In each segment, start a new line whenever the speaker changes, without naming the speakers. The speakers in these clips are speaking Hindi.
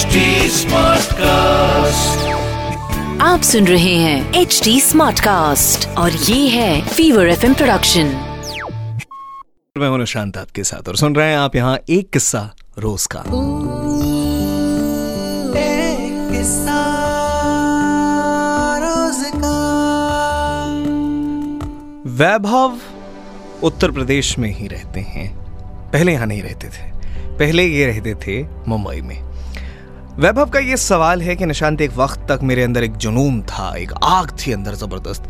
HD Smartcast.
आप सुन रहे हैं एच डी स्मार्ट कास्ट और ये है फीवर एफ़ प्रोडक्शन
मैं हूँ निशांत आपके साथ और सुन रहे हैं आप यहाँ एक किस्सा रोज का। वैभव उत्तर प्रदेश में ही रहते हैं। पहले यहाँ नहीं रहते थे। पहले ये रहते थे मुंबई में। वैभव का ये सवाल है कि निशांत, एक वक्त तक मेरे अंदर एक जुनून था, एक आग थी अंदर ज़बरदस्त।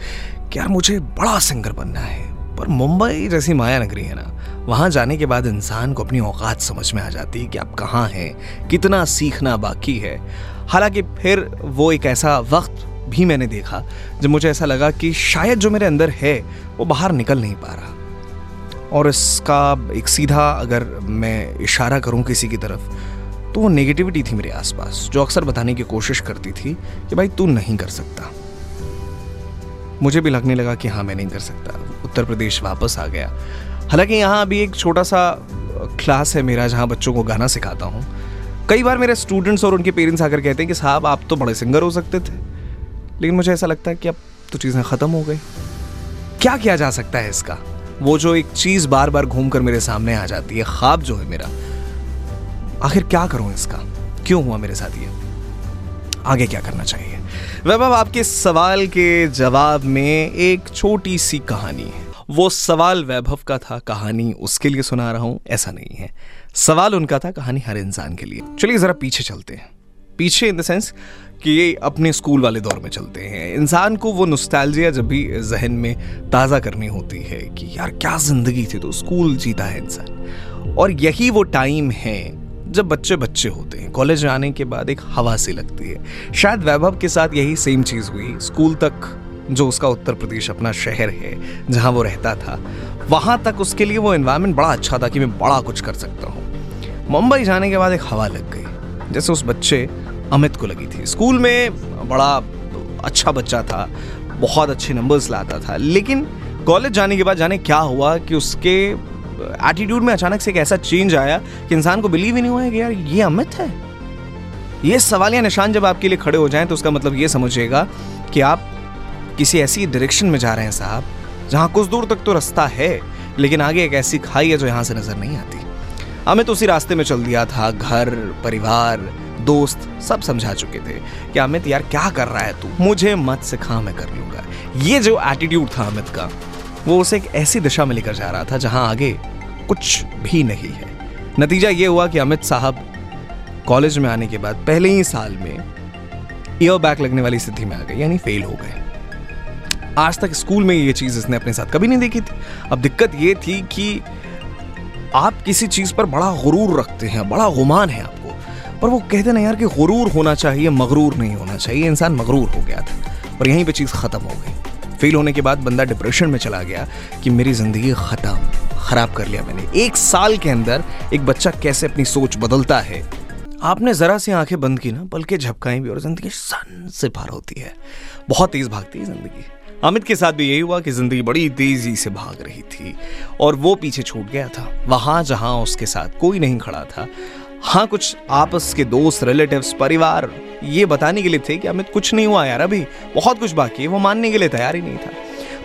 कि यार मुझे बड़ा सिंगर बनना है? पर मुंबई जैसी माया नगरी है ना, वहाँ जाने के बाद इंसान को अपनी औकात समझ में आ जाती है कि आप कहाँ हैं, कितना सीखना बाकी है। हालाँकि फिर वो एक ऐसा वक्त भी मैंने देखा, जब मुझे ऐसा लगा कि शायद जो मेरे अंदर है, वो बाहर निकल नहीं पा रहा। और इसका एक सीधा अगर मैं इशारा करूँ किसी की तरफ़ तो वो नेगेटिविटी थी मेरे आसपास, जो अक्सर बताने की कोशिश करती थी कि भाई तू नहीं कर सकता। मुझे भी लगने लगा कि हाँ मैं नहीं कर सकता। उत्तर प्रदेश वापस आ गया। हालाँकि यहाँ अभी एक छोटा सा क्लास है मेरा जहाँ बच्चों को गाना सिखाता हूँ। कई बार मेरे स्टूडेंट्स और उनके पेरेंट्स आकर कहते हैं कि साहब, आप तो बड़े सिंगर हो सकते थे। लेकिन मुझे ऐसा लगता है कि अब तो चीज़ें ख़त्म हो गई। क्या किया जा सकता है इसका? वो जो एक चीज़ बार बार घूम मेरे सामने आ जाती है, ख्वाब जो है मेरा आखिर क्या करूँ इसका? क्यों हुआ मेरे साथ ये? आगे क्या करना चाहिए? वैभव, आपके सवाल के जवाब में एक छोटी सी कहानी है। वो सवाल वैभव का था, कहानी उसके लिए सुना रहा हूँ, ऐसा नहीं है। सवाल उनका था, कहानी हर इंसान के लिए। चलिए जरा पीछे चलते हैं। पीछे इन द सेंस कि ये अपने स्कूल वाले दौर में चलते हैं। इंसान को वो नोस्टैल्जिया जब भी जहन में ताज़ा करनी होती है कि यार क्या ज़िंदगी थी तो स्कूल जीता है इंसान। और यही वो टाइम है जब बच्चे बच्चे होते हैं, कॉलेज आने के बाद एक हवा सी लगती है। शायद वैभव के साथ यही सेम चीज़ हुई। स्कूल तक जो उसका उत्तर प्रदेश अपना शहर है, जहाँ वो रहता था, वहाँ तक उसके लिए वो इन्वायरमेंट बड़ा अच्छा था कि मैं बड़ा कुछ कर सकता हूँ। मुंबई जाने के बाद एक हवा लग गई, जैसे उस बच्चे अमित को लगी थी। स्कूल में बड़ा अच्छा बच्चा था, बहुत अच्छे नंबर्स लाता था, लेकिन कॉलेज जाने के बाद जाने क्या हुआ कि उसके एटीट्यूड में अचानक से एक ऐसा चेंज आया कि इंसान को बिलीव ही नहीं हुआ है कि यार, ये अमित है। ये सवाल या निशान जब आपके लिए खड़े हो जाएँ तो उसका मतलब ये समझिएगा कि आप किसी ऐसी डायरेक्शन में जा रहे हैं साहब, जहाँ कुछ दूर तक तो रास्ता है, लेकिन आगे एक ऐसी खाई है जो यहाँ से नज़र नहीं आती। अमित उसी रास्ते में चल दिया था, घर, परिवार, दोस्त, सब समझा चुके थे कि अमित, यार, क्या कर रहा है तू? मुझे मत सिखा, मैं कर लूँगा। ये जो एटीट्यूड था अमित का वो उसे एक ऐसी दिशा में लेकर जा रहा था जहाँ आगे कुछ भी नहीं है। नतीजा ये हुआ कि अमित साहब कॉलेज में आने के बाद पहले ही साल में ईयर बैक लगने वाली स्थिति में आ गए, यानी फेल हो गए। आज तक स्कूल में ये चीज़ इसने अपने साथ कभी नहीं देखी थी। अब दिक्कत ये थी कि आप किसी चीज़ पर बड़ा गुरूर रखते हैं, बड़ा गुमान है आपको। पर वो कहते ना यार कि गुरूर होना चाहिए, मगरूर नहीं होना चाहिए, इंसान मगरूर हो गया था। और यहीं पे चीज़ ख़त्म हो गई। फेल होने के बाद बंदा डिप्रेशन में चला गया कि मेरी ज़िंदगी ख़त्म, ख़राब कर लिया मैंने। एक साल के अंदर एक बच्चा कैसे अपनी सोच बदलता है? आपने ज़रा सी आँखें बंद की ना, बल्कि झपकाई भी और ज़िंदगी सन से पार होती है। बहुत तेज़ भागती है ज़िंदगी। अमित के साथ भी यही हुआ कि ज़िंदगी बड़ी तेज़ी से भाग रही थी और वो पीछे छूट गया था। वहाँ जहाँ उसके साथ कोई नहीं खड़ा था हाँ कुछ आपस के दोस्त रिलेटिव्स परिवार ये बताने के लिए थे कि अमित कुछ नहीं हुआ यार अभी। बहुत कुछ बाकी है। वो मानने के लिए तैयार ही नहीं था।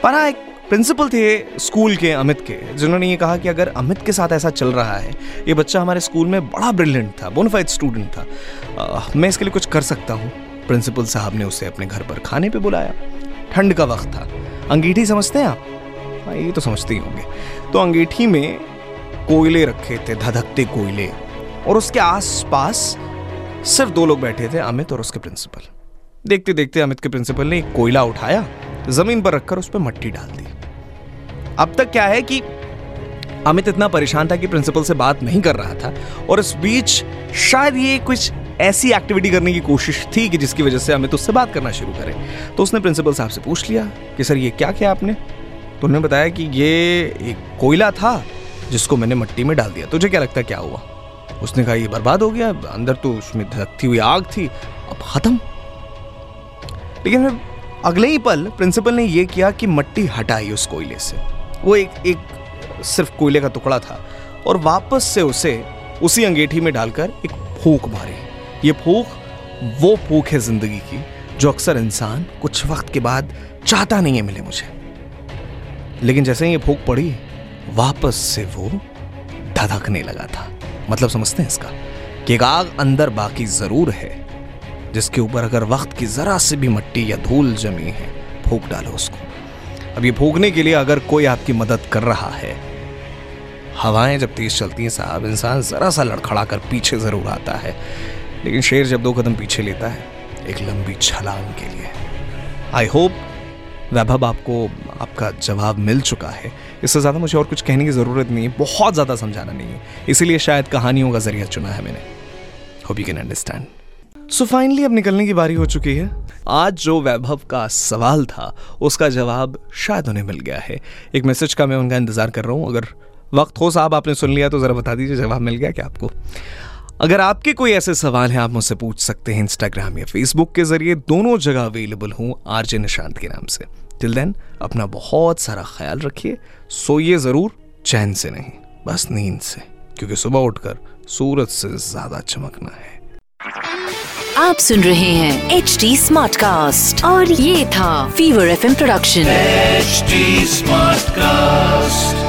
पर हाँ एक प्रिंसिपल थे स्कूल के अमित के जिन्होंने ये कहा कि अगर अमित के साथ ऐसा चल रहा है ये बच्चा हमारे स्कूल में बड़ा ब्रिलियंट था बोनफाइड स्टूडेंट था। आ, मैं इसके लिए कुछ कर सकता हूँ। प्रिंसिपल साहब ने उसे अपने घर पर खाने पे बुलाया। ठंड का वक्त था। अंगीठी समझते हैं आप? हाँ ये तो समझते ही होंगे। तो अंगीठी में कोयले रखे थे धधकते कोयले। और उसके आसपास सिर्फ़ दो लोग बैठे थे, अमित और उसके प्रिंसिपल देखते देखते अमित के प्रिंसिपल ने एक कोयला उठाया, ज़मीन पर रखकर उस पर मट्टी डाल दी। अब तक क्या है कि अमित इतना परेशान था कि प्रिंसिपल से बात नहीं कर रहा था, और इस बीच शायद ये कुछ ऐसी एक्टिविटी करने की कोशिश थी कि जिसकी वजह से अमित उससे बात करना शुरू करे। तो उसने प्रिंसिपल साहब से पूछ लिया कि, सर, ये क्या किया आपने? तो उन्होंने बताया कि ये एक कोयला था जिसको मैंने मट्टी में डाल दिया। तुझे क्या लगता है क्या हुआ? उसने कहा, ये बर्बाद हो गया, अंदर तो उसमें धकती हुई आग थी, अब खत्म। लेकिन फिर अगले ही पल प्रिंसिपल ने यह किया कि मट्टी हटाई उस कोयले से। वो एक एक सिर्फ़ कोयले का टुकड़ा था और वापस से उसे उसी अंगेठी में डालकर एक फूक मारी। ये भूख वो भूख है ज़िंदगी की, जो अक्सर इंसान कुछ वक्त के बाद चाहता नहीं है मिले मुझे। लेकिन जैसे ही ये भूख पड़ी, वापस से वो धधकने लगा था। मतलब समझते हैं इसका, कि एक आग अंदर बाकी ज़रूर है, जिसके ऊपर अगर वक्त की जरा से भी मट्टी या धूल जमी है, फूक डालो उसको। अब ये फूकने के लिए अगर कोई आपकी मदद कर रहा है, हवाएँ जब तेज चलती हैं साहब, इंसान जरा सा लड़खड़ा कर पीछे ज़रूर आता है, लेकिन शेर जब दो कदम पीछे लेता है, एक लंबी छलांग के लिए। आई होप वैभव, आपको आपका जवाब मिल चुका है। इससे ज़्यादा मुझे और कुछ कहने की ज़रूरत नहीं है, बहुत ज़्यादा समझाना नहीं है। इसीलिए शायद कहानियों का ज़रिया चुना है मैंने। Hope you can understand so finally अब निकलने की बारी हो चुकी है। आज जो वैभव का सवाल था, उसका जवाब शायद उन्हें मिल गया है। एक मैसेज का मैं उनका इंतज़ार कर रहा हूँ। अगर वक्त हो साहब, आपने सुन लिया तो ज़रा बता दीजिए जवाब मिल गया क्या आपको? अगर आपके कोई ऐसे सवाल हैं आप मुझसे पूछ सकते हैं इंस्टाग्राम या फेसबुक के ज़रिए। दोनों जगह अवेलेबल हूँ आरजे निशांत के नाम से। टिल देन अपना बहुत सारा ख्याल रखिए। सोइए ज़रूर चैन से नहीं बस नींद से। क्योंकि सुबह उठकर सूरज से ज़्यादा चमकना है।
आप सुन रहे हैं एच डी स्मार्ट कास्ट और ये था fever F production
HD Smartcast.